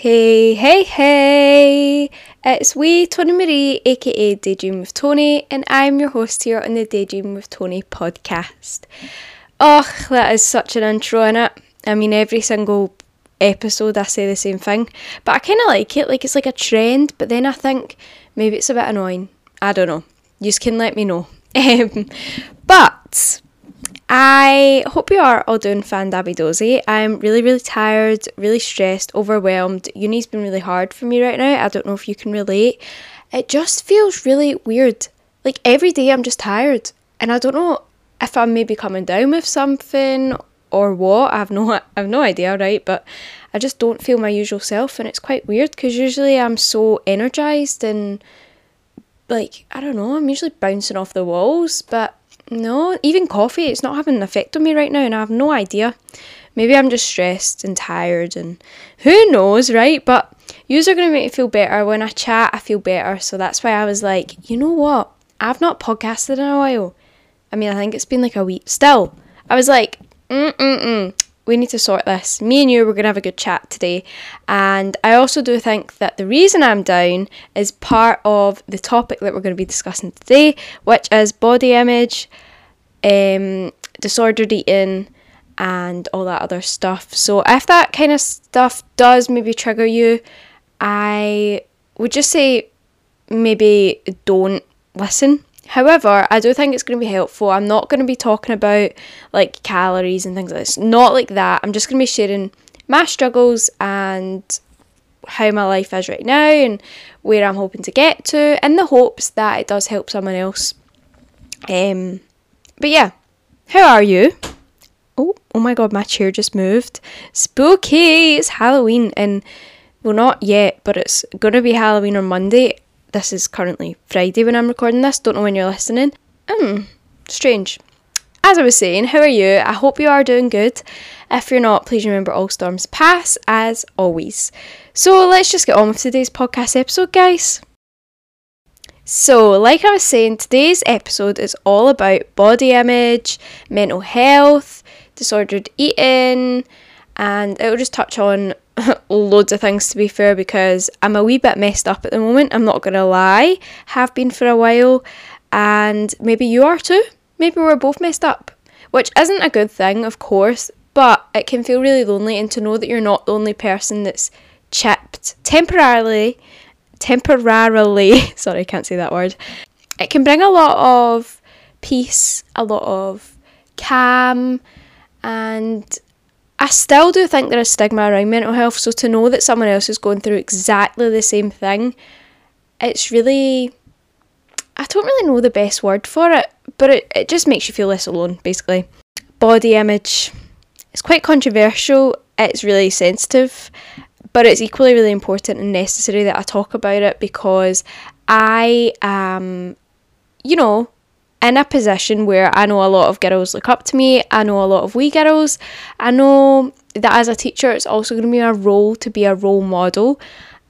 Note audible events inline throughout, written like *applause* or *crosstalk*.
Hey, hey, hey! It's wee, Toni Marie, aka Daydream with Toni, and I'm your host here on the Daydream with Toni podcast. Oh, that is such an intro in it. I mean, every single episode I say the same thing, but I kind of like it. Like, it's like a trend, but then I think maybe it's a bit annoying. I don't know. You just can let me know. *laughs* Um, but I hope you are all doing dabby dozy. I'm really, really tired, really stressed, overwhelmed. Uni's been really hard for me right now. I don't know if you can relate. It just feels really weird. Like every day I'm just tired. And I don't know if I'm maybe coming down with something or what. I have no I have no idea, right? But I just don't feel my usual self and it's quite weird because usually I'm so energized and like I don't know, I'm usually bouncing off the walls, but no, even coffee, it's not having an effect on me right now, and I have no idea. Maybe I'm just stressed and tired, and who knows, right? But yous are going to make me feel better. When I chat, I feel better. So that's why I was like, you know what? I've not podcasted in a while. I mean, I think it's been like a week. Still, I was like, mm mm mm we need to sort this. Me and you, we're going to have a good chat today. And I also do think that the reason I'm down is part of the topic that we're going to be discussing today, which is body image, um, disordered eating, and all that other stuff. So if that kind of stuff does maybe trigger you, I would just say maybe don't listen However, I do think it's going to be helpful. I'm not going to be talking about like calories and things like this. Not like that. I'm just going to be sharing my struggles and how my life is right now and where I'm hoping to get to in the hopes that it does help someone else. Um but yeah, how are you? Oh, oh my god, my chair just moved. Spooky! It's Halloween and well not yet, but it's gonna be Halloween on Monday this is currently Friday when I'm recording this. Don't know when you're listening. Hmm, strange. As I was saying, how are you? I hope you are doing good. If you're not, please remember all storms pass, as always. So let's just get on with today's podcast episode, guys. So, like I was saying, today's episode is all about body image, mental health, disordered eating, and it will just touch on *laughs* loads of things to be fair because I'm a wee bit messed up at the moment. I'm not going to lie, have been for a while, and maybe you are too. Maybe we're both messed up, which isn't a good thing, of course, but it can feel really lonely and to know that you're not the only person that's chipped temporarily, temporarily, *laughs* sorry, I can't say that word. It can bring a lot of peace, a lot of calm, and I still do think there is stigma around mental health, so to know that someone else is going through exactly the same thing, it's really. I don't really know the best word for it, but it, it just makes you feel less alone, basically. Body image. It's quite controversial, it's really sensitive, but it's equally really important and necessary that I talk about it because I am, you know, in a position where I know a lot of girls look up to me, I know a lot of wee girls, I know that as a teacher it's also going to be a role to be a role model.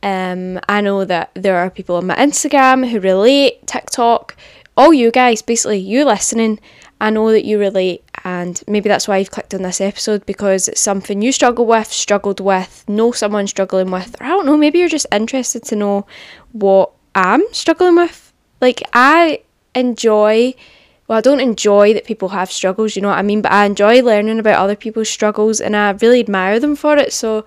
Um, I know that there are people on my Instagram who relate, TikTok, all you guys, basically you listening, I know that you relate, and maybe that's why you've clicked on this episode because it's something you struggle with, struggled with, know someone struggling with, or I don't know, maybe you're just interested to know what I'm struggling with. Like, I enjoy well, I don't enjoy that people have struggles, you know what I mean? But I enjoy learning about other people's struggles and I really admire them for it. So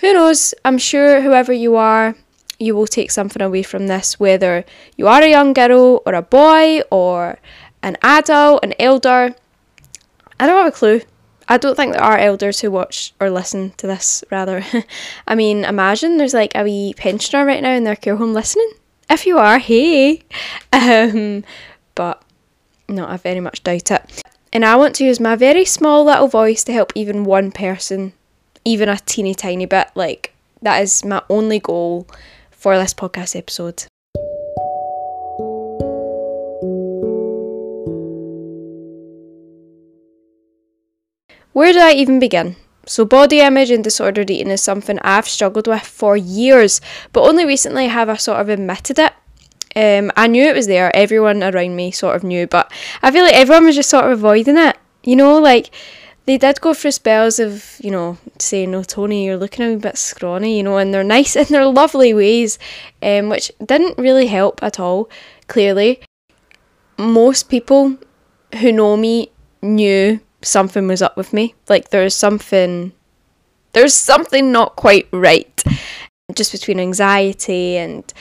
who knows? I'm sure whoever you are, you will take something away from this, whether you are a young girl or a boy or an adult, an elder. I don't have a clue. I don't think there are elders who watch or listen to this, rather. *laughs* I mean, imagine there's like a wee pensioner right now in their care home listening. If you are, hey. *laughs* Um, but no, I very much doubt it. And I want to use my very small little voice to help even one person, even a teeny tiny bit. Like, that is my only goal for this podcast episode. Where do I even begin? So, body image and disordered eating is something I've struggled with for years, but only recently have I sort of admitted it. Um, I knew it was there, everyone around me sort of knew, but I feel like everyone was just sort of avoiding it. You know, like they did go through spells of, you know, saying, "No, Toni, you're looking a bit scrawny," you know, and they're *laughs* nice in their lovely ways, um, which didn't really help at all. Clearly, most people who know me knew something was up with me. Like there's something, there's something not quite right, just between anxiety and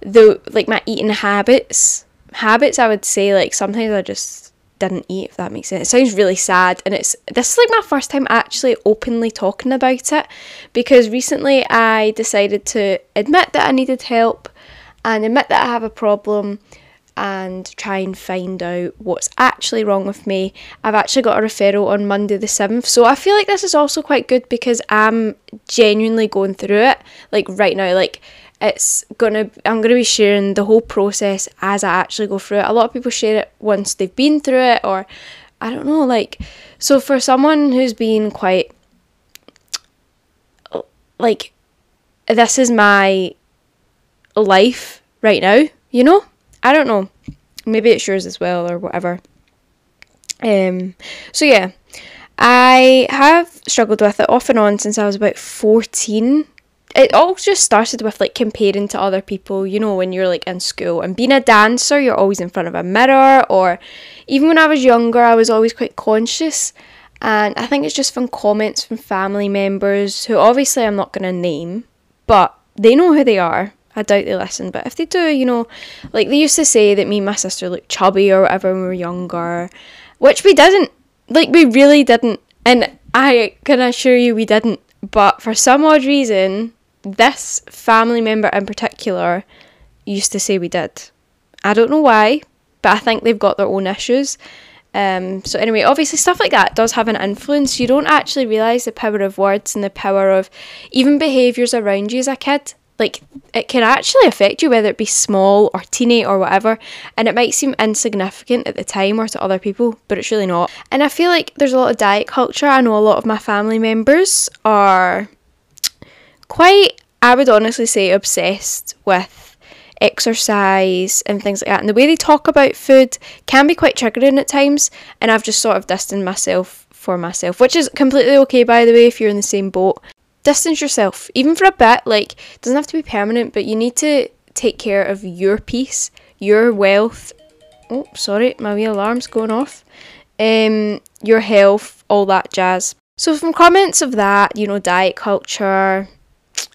the like my eating habits. Habits, I would say, like sometimes I just didn't eat, if that makes sense. It sounds really sad, and it's this is like my first time actually openly talking about it because recently I decided to admit that I needed help and admit that I have a problem and try and find out what's actually wrong with me. I've actually got a referral on Monday the 7th, so I feel like this is also quite good because I'm genuinely going through it like right now. Like, it's gonna I'm gonna be sharing the whole process as I actually go through it. A lot of people share it once they've been through it or I don't know, like so for someone who's been quite like this is my life right now, you know? I don't know. Maybe it's yours as well or whatever. Um so yeah. I have struggled with it off and on since I was about 14 it all just started with like comparing to other people, you know, when you're like in school and being a dancer, you're always in front of a mirror, or even when I was younger, I was always quite conscious. And I think it's just from comments from family members who obviously I'm not going to name, but they know who they are. I doubt they listen, but if they do, you know, like they used to say that me and my sister looked chubby or whatever when we were younger, which we didn't. Like, we really didn't. And I can assure you we didn't. But for some odd reason, this family member in particular used to say we did. I don't know why, but I think they've got their own issues. Um, so anyway, obviously stuff like that does have an influence. You don't actually realise the power of words and the power of even behaviours around you as a kid. Like it can actually affect you whether it be small or teeny or whatever, and it might seem insignificant at the time or to other people, but it's really not. And I feel like there's a lot of diet culture. I know a lot of my family members are quite, I would honestly say, obsessed with exercise and things like that. And the way they talk about food can be quite triggering at times. And I've just sort of distanced myself for myself, which is completely okay, by the way, if you're in the same boat. Distance yourself, even for a bit. Like, doesn't have to be permanent, but you need to take care of your peace, your wealth. Oh, sorry, my wee alarm's going off. Um, your health, all that jazz. So, from comments of that, you know, diet culture,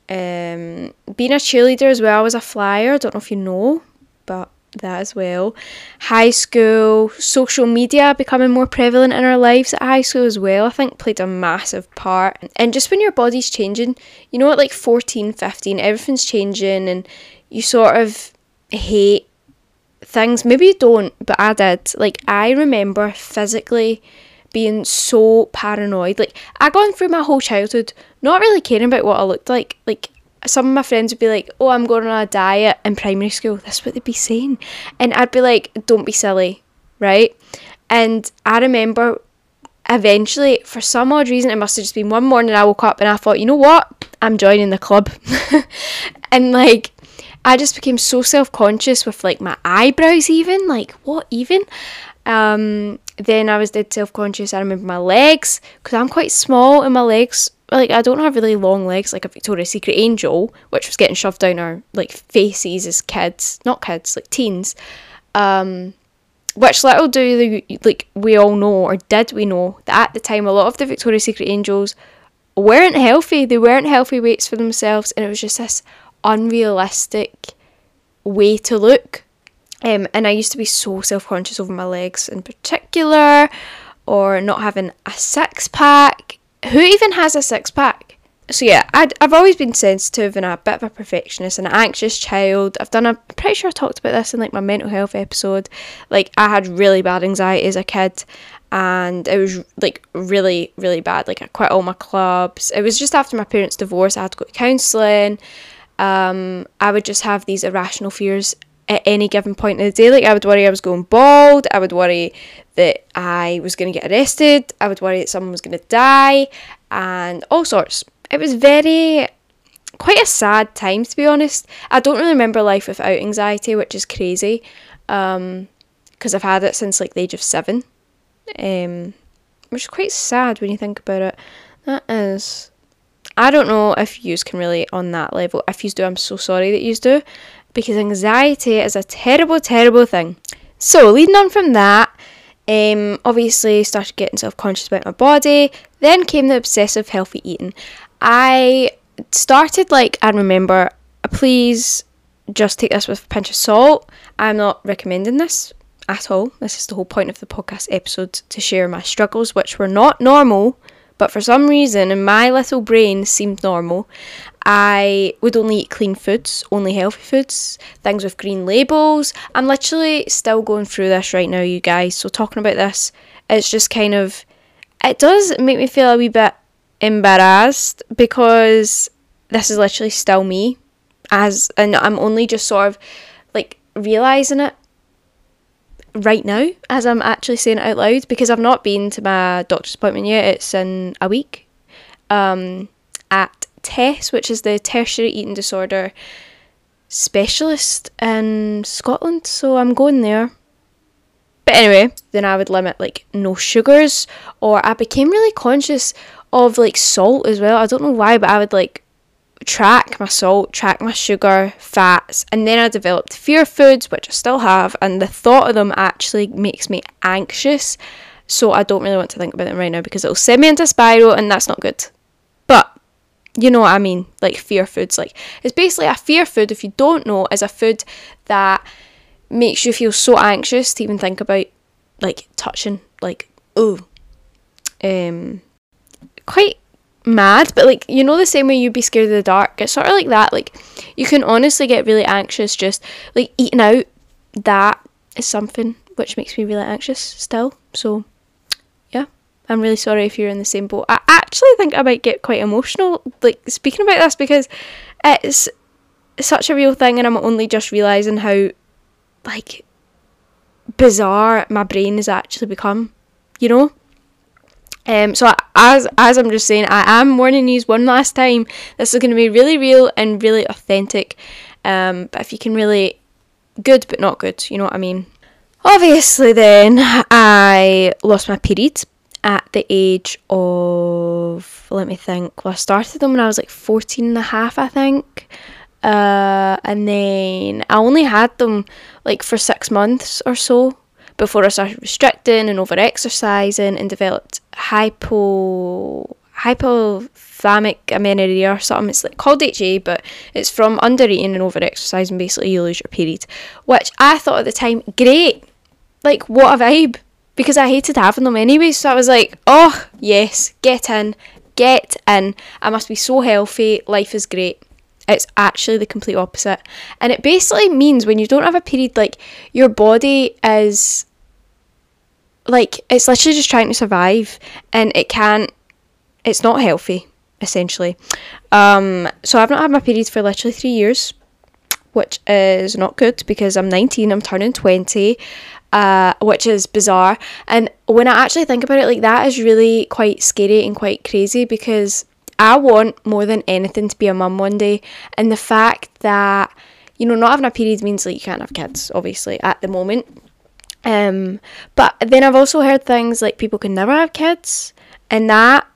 um, being a cheerleader as well as a flyer, I don't know if you know, but that as well. High school, social media becoming more prevalent in our lives at high school as well, I think played a massive part. And just when your body's changing, you know, at like 14, 15, everything's changing and you sort of hate things. Maybe you don't, but I did. Like, I remember physically being so paranoid. Like I gone through my whole childhood not really caring about what I looked like. Like some of my friends would be like, "Oh, I'm going on a diet in primary school." That's what they'd be saying, and I'd be like, "Don't be silly," right? And I remember eventually, for some odd reason, it must have just been one morning I woke up and I thought, you know what? I'm joining the club. *laughs* and like, I just became so self conscious with like my eyebrows, even. Like, what even? Um, then I was dead self conscious. I remember my legs because I'm quite small and my legs like I don't have really long legs like a Victoria's Secret angel, which was getting shoved down our like faces as kids, not kids, like teens. Um, which little do the, like we all know or did we know that at the time a lot of the Victoria's Secret angels weren't healthy. They weren't healthy weights for themselves, and it was just this unrealistic way to look. Um, and I used to be so self conscious over my legs in particular, or not having a six pack. Who even has a six pack? So yeah, i have always been sensitive and a bit of a perfectionist and an anxious child. I've done a I'm pretty sure I talked about this in like my mental health episode. Like I had really bad anxiety as a kid and it was like really really bad. Like I quit all my clubs. It was just after my parents' divorce. I had to go to counselling. Um, I would just have these irrational fears at any given point in the day. Like I would worry I was going bald. I would worry that I was going to get arrested. I would worry that someone was going to die, and all sorts. It was very quite a sad time to be honest. I don't really remember life without anxiety, which is crazy, because um, I've had it since like the age of seven. Um, which is quite sad when you think about it. That is. I don't know if yous can relate on that level. If yous do, I'm so sorry that yous do, because anxiety is a terrible, terrible thing. So, leading on from that, um, obviously started getting self conscious about my body. Then came the obsessive healthy eating. I started like I remember. Please just take this with a pinch of salt. I'm not recommending this at all. This is the whole point of the podcast episode to share my struggles, which were not normal, but for some reason in my little brain seemed normal. I would only eat clean foods, only healthy foods, things with green labels. I'm literally still going through this right now, you guys. So, talking about this, it's just kind of, it does make me feel a wee bit embarrassed because this is literally still me as and I'm only just sort of like realizing it right now as I'm actually saying it out loud because I've not been to my doctor's appointment yet. It's in a week. Um, at TES, which is the tertiary eating disorder specialist in Scotland. So I'm going there. But anyway, then I would limit like no sugars, or I became really conscious of like salt as well. I don't know why, but I would like track my salt, track my sugar, fats, and then I developed fear foods, which I still have, and the thought of them actually makes me anxious. So I don't really want to think about them right now because it'll send me into a spiral, and that's not good. You know what I mean, like fear foods. Like it's basically a fear food. If you don't know, is a food that makes you feel so anxious to even think about like touching, like oh, um, quite mad, but like you know the same way you'd be scared of the dark. It's sort of like that. Like you can honestly get really anxious just like eating out. That is something which makes me really anxious still. So yeah, I'm really sorry if you're in the same boat. I actually think I might get quite emotional like speaking about this because it's such a real thing, and I'm only just realizing how like bizarre my brain has actually become. You know. Um, so as as I'm just saying, I am warning you one last time. This is going to be really real and really authentic. Um, but if you can really, good but not good. You know what I mean? Obviously, then I lost my period at the age of let me think. Well, I started them when I was like 14 and a half, I think. Uh, and then I only had them like for six months or so before I started restricting and over exercising and developed hypo hypothalamic amenorrhea or something. It's like called HA, but it's from under eating and over exercising. Basically, you lose your period, which I thought at the time, great, like what a vibe, because I hated having them anyway. So I was like, oh yes, get in, get in. I must be so healthy. Life is great. It's actually the complete opposite. And it basically means when you don't have a period, like your body is like it's literally just trying to survive and it can't it's not healthy essentially um so i've not had my periods for literally three years which is not good because i'm 19 i'm turning 20 uh, which is bizarre. And when i actually think about it like that is really quite scary and quite crazy because i want more than anything to be a mum one day. And the fact that you know not having a period means like you can't have kids obviously at the moment. Um, but then I've also heard things like people can never have kids, and that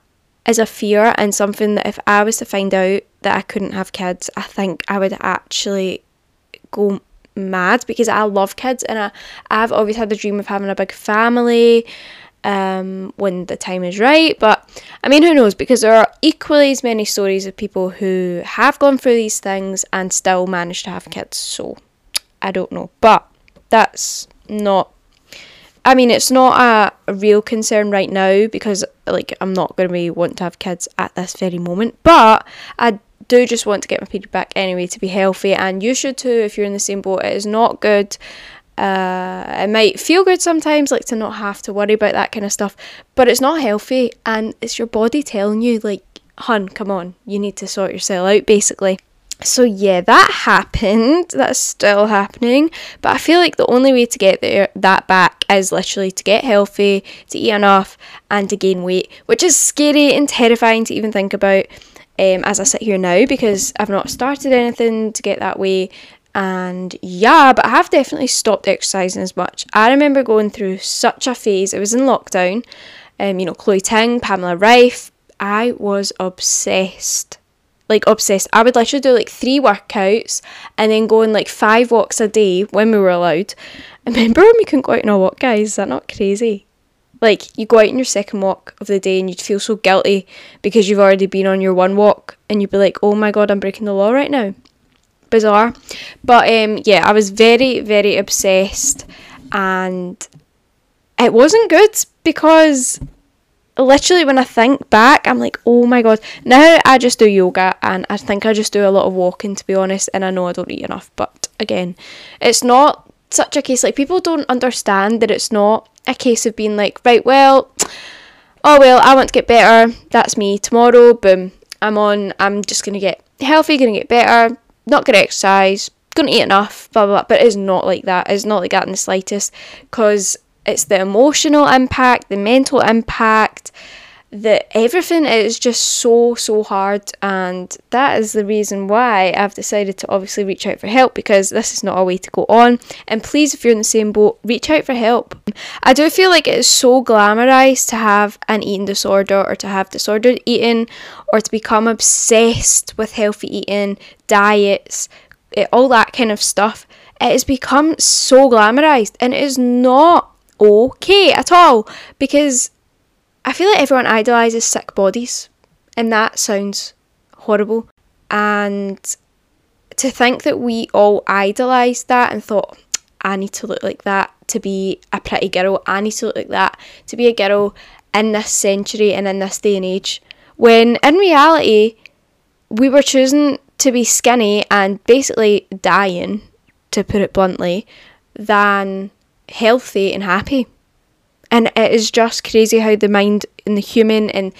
is a fear and something that if I was to find out that I couldn't have kids, I think I would actually go mad because I love kids and I, I've always had the dream of having a big family um, when the time is right. But I mean, who knows? Because there are equally as many stories of people who have gone through these things and still managed to have kids. So I don't know. But that's not I mean, it's not a, a, real concern right now because, like, I'm not going to be wanting to have kids at this very moment. But I do just want to get my period back anyway to be healthy, and you should too if you're in the same boat. It is not good. Uh, it might feel good sometimes, like to not have to worry about that kind of stuff, but it's not healthy, and it's your body telling you, like, hun, come on, you need to sort yourself out, basically so yeah, that happened. That's still happening. But I feel like the only way to get there that back is literally to get healthy, to eat enough, and to gain weight, which is scary and terrifying to even think about. Um, as I sit here now, because I've not started anything to get that way. And yeah, but I have definitely stopped exercising as much. I remember going through such a phase. It was in lockdown. um, you know, Chloe Ting, Pamela Reif I was obsessed. Like obsessed. I would literally do like three workouts and then go on like five walks a day when we were allowed. *laughs* Remember when we couldn't go out on a walk, guys? Is that not crazy? Like you go out on your second walk of the day and you'd feel so guilty because you've already been on your one walk and you'd be like, Oh my god, I'm breaking the law right now. Bizarre. But um yeah, I was very, very obsessed and it wasn't good because literally when I think back, I'm like, oh my god. Now I just do yoga and I think I just do a lot of walking to be honest, and I know I don't eat enough, but again, it's not such a case like people don't understand that it's not a case of being like, right, well, oh well, I want to get better, that's me. Tomorrow, boom, I'm on, I'm just gonna get healthy, gonna get better, not gonna exercise, gonna eat enough, blah blah. blah. But it's not like that. It's not like that in the slightest, because it's the emotional impact, the mental impact, that everything is just so so hard. And that is the reason why I've decided to obviously reach out for help because this is not a way to go on. And please if you're in the same boat reach out for help. I do feel like it is so glamorized to have an eating disorder or to have disordered eating or to become obsessed with healthy eating diets eh, all that kind of stuff. It has become so glamorized and it is not okay at all because I feel like everyone idolizes sick bodies, and that sounds horrible. And to think that we all idolized that and thought, I need to look like that to be a pretty girl, I need to look like that to be a girl in this century and in this day and age. When in reality, we were choosing to be skinny and basically dying, to put it bluntly, than healthy and happy. And it is just crazy how the mind and the human and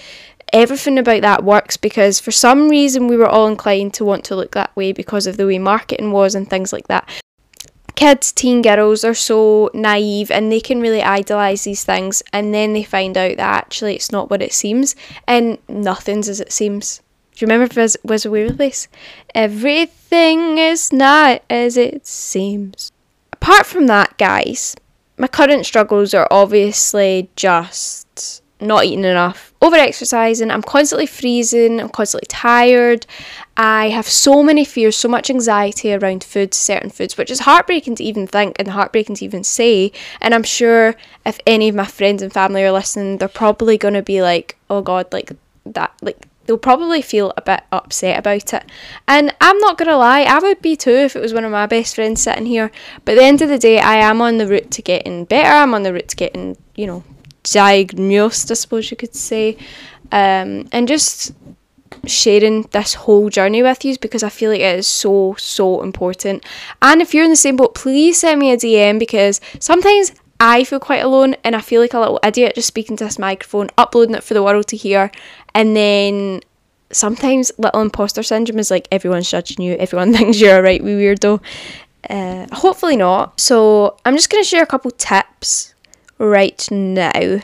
everything about that works because for some reason we were all inclined to want to look that way because of the way marketing was and things like that. Kids, teen girls are so naive and they can really idolize these things and then they find out that actually it's not what it seems and nothing's as it seems. Do you remember was a weird place? Everything is not as it seems. Apart from that, guys, my current struggles are obviously just not eating enough, over exercising, I'm constantly freezing, I'm constantly tired. I have so many fears, so much anxiety around food, certain foods, which is heartbreaking to even think and heartbreaking to even say. And I'm sure if any of my friends and family are listening, they're probably going to be like, oh God, like that, like they'll probably feel a bit upset about it. And I'm not gonna lie, I would be too if it was one of my best friends sitting here. But at the end of the day, I am on the route to getting better. I'm on the route to getting, you know, diagnosed, I suppose you could say. Um, and just sharing this whole journey with you because I feel like it is so, so important. And if you're in the same boat, please send me a DM because sometimes I feel quite alone and I feel like a little idiot just speaking to this microphone, uploading it for the world to hear, and then sometimes little imposter syndrome is like everyone's judging you, everyone *laughs* thinks you're a right wee weirdo. Uh, hopefully not. So I'm just gonna share a couple tips right now, um,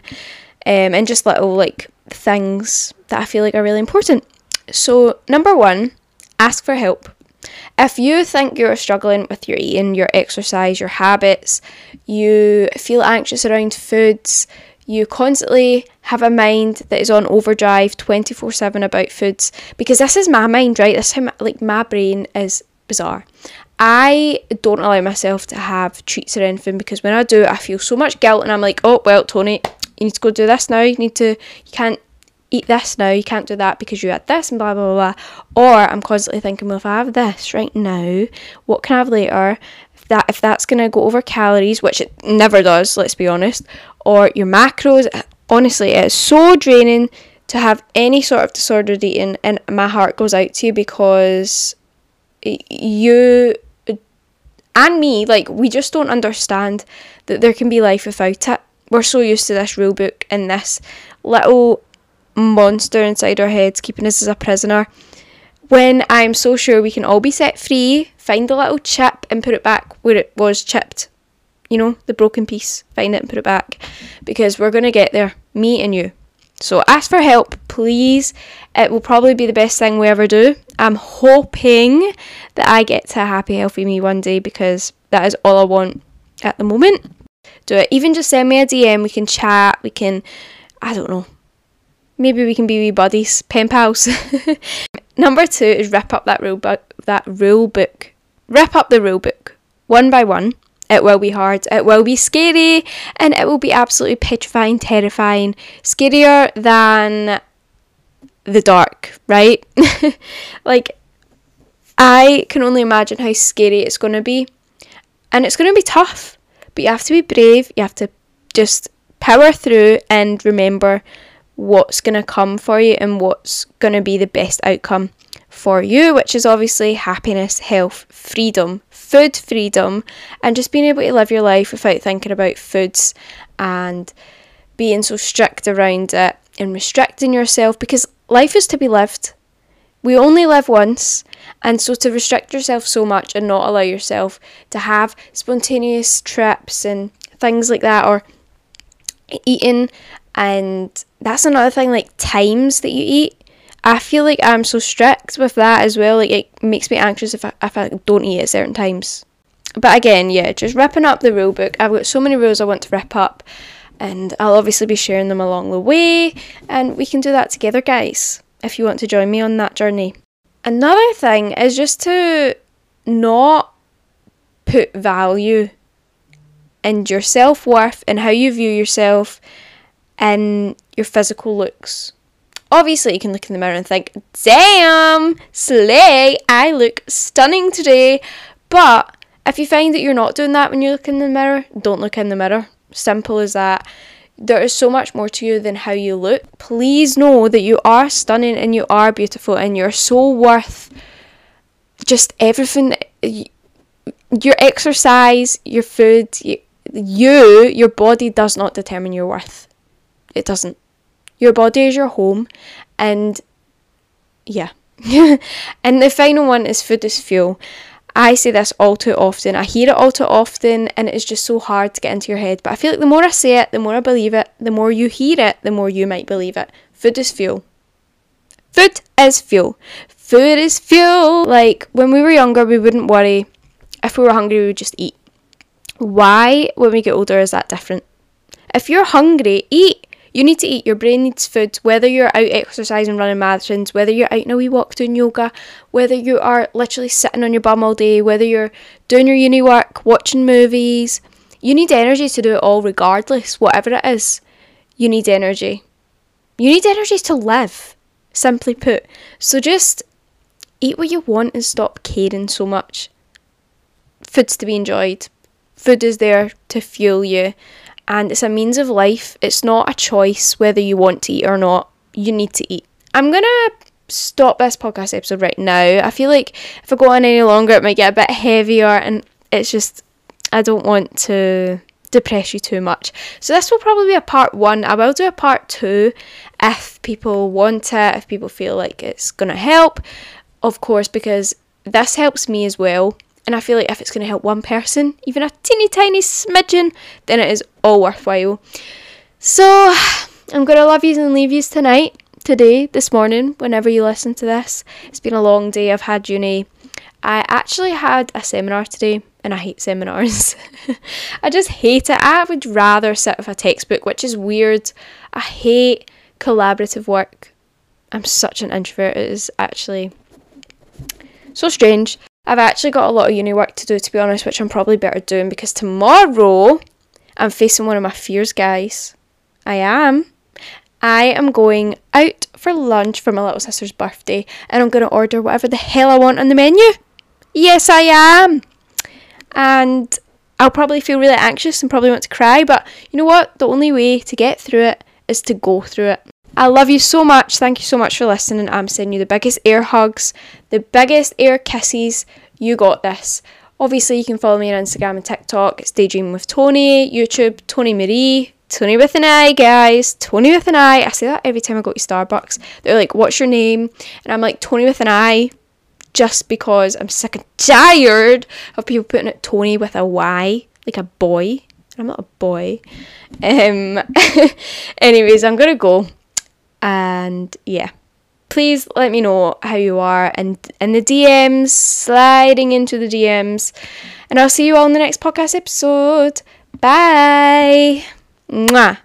and just little like things that I feel like are really important. So number one, ask for help. If you think you're struggling with your eating, your exercise, your habits, you feel anxious around foods, you constantly have a mind that is on overdrive 24 7 about foods because this is my mind right? This is how my, like my brain is bizarre. I don't allow myself to have treats or anything because when i do i feel so much guilt and i'm like oh well toni you need to go do this now. You need to you can't eat this now you can't do that because you had this and blah blah blah, blah. or i'm constantly thinking well if i have this right now what can i have later that if that's to go over calories, which it never does, let's be honest, or your macros, honestly, it's so draining to have any sort of disordered eating, and my heart goes out to you because you and me, like, we just don't understand that there can be life without it. We're so used to this rule book and this little monster inside our heads keeping us as a prisoner when I'm so sure we can all be set free, find the little chip and put it back where it was chipped. You know, the broken piece, find it and put it back. Because we're going to get there, me and you. So ask for help, please. It will probably be the best thing we ever do. I'm hoping that I get to a happy, healthy me one day because that is all I want at the moment. Do it. Even just send me a DM, we can chat, we can I don't know. Maybe we can be buddies, pen pals. *laughs* Number two is rip up that rule book. That rule book. Rip up the rule book one by one. It will be hard. It will be scary, and it will be absolutely petrifying, terrifying, scarier than the dark. Right? *laughs* like I can only imagine how scary it's going to be. And it's going to be tough, but you have to be brave. You have to just power through and remember what's going to come for you and what's going to be the best outcome for you, which is obviously happiness, health, freedom, food freedom, and just being able to live your life without thinking about foods and being so strict around it and restricting yourself because life is to be lived. We only live once, and so to restrict yourself so much and not allow yourself to have spontaneous trips and things like that, or eating, and that's another thing like times that you eat. I feel like I'm so strict with that as well. Like it makes me anxious if I, if I don't eat at certain times. But again, yeah, just ripping up the rule book. I've got so many rules I want to rip up, and I'll obviously be sharing them along the way, and we can do that together, guys if you want to join me on that journey. Another thing is just to not put value in your self worth and how you view yourself in your physical looks. Obviously, you can look in the mirror and think, damn, slay, I look stunning today. But if you find that you're not doing that when you look in the mirror, don't look in the mirror. Simple as that there is so much more to you than how you look. Please know that you are stunning and you are beautiful and you're so worth just everything. Your exercise, your food, you, your body does not determine your worth. It doesn't. Your body is your home, and yeah. *laughs* and the final one is food is fuel. I say this all too often. I hear it all too often, and it's just so hard to get into your head. But I feel like the more I say it, the more I believe it. The more you hear it, the more you might believe it. Food is fuel. Food is fuel. Food is fuel. Like when we were younger, we wouldn't worry. If we were hungry, we would just eat. Why, when we get older, is that different? If you're hungry, eat. You need to eat. Your brain needs food. Whether you're out exercising, running marathons, whether you're out in a wee walk doing yoga, whether you are literally sitting on your bum all day, whether you're doing your uni work, watching movies, you need energy to do it all regardless, whatever it is. You need energy. You need energy to live, simply put. So just eat what you want and stop caring so much. Food's to be enjoyed. Food is there to fuel you and it's a means of life. It's not a choice whether you want to eat or not. You need to eat. I'm gonna stop this podcast episode right now. I feel like if I go on any longer, it might get a bit heavier, and it's just I don't want to depress you too much. So this will probably be a part one. I will do a part two if people want it, if people feel like it's gonna help, of course, because this helps me as well and I feel like if it's going to help one person, even a teeny tiny smidgen, then it is all worthwhile. So I'm going to love yous and leave yous tonight, today, this morning, whenever you listen to this. It's been a long day. I've had uni. I actually had a seminar today and I hate seminars. *laughs* I just hate it. I would rather sit with a textbook, which is weird. I hate collaborative work. I'm such an introvert. It is actually so strange. I've actually got a lot of uni work to do, to be honest, which I'm probably better doing because tomorrow I'm facing one of my fears, guys. I am. I am going out for lunch for my little sister's birthday and I'm going to order whatever the hell I want on the menu. Yes, I am. And I'll probably feel really anxious and probably want to cry, but you know what? The only way to get through it is to go through it. I love you so much. Thank you so much for listening. I'm sending you the biggest air hugs, the biggest air kisses. You got this. Obviously, you can follow me on Instagram and TikTok. It's Daydream with Toni, YouTube, Toni Marie, Toni with an I, guys. Toni with an I. I say that every time I go to Starbucks. They're like, What's your name? And I'm like, Toni with an I, just because I'm sick and tired of people putting it Tony with a Y, like a boy. I'm not a boy. Um, *laughs* anyways, I'm gonna go and yeah please let me know how you are and in the DMs, sliding into the DMs. And I'll see you all in the next podcast episode. Bye. Mwah.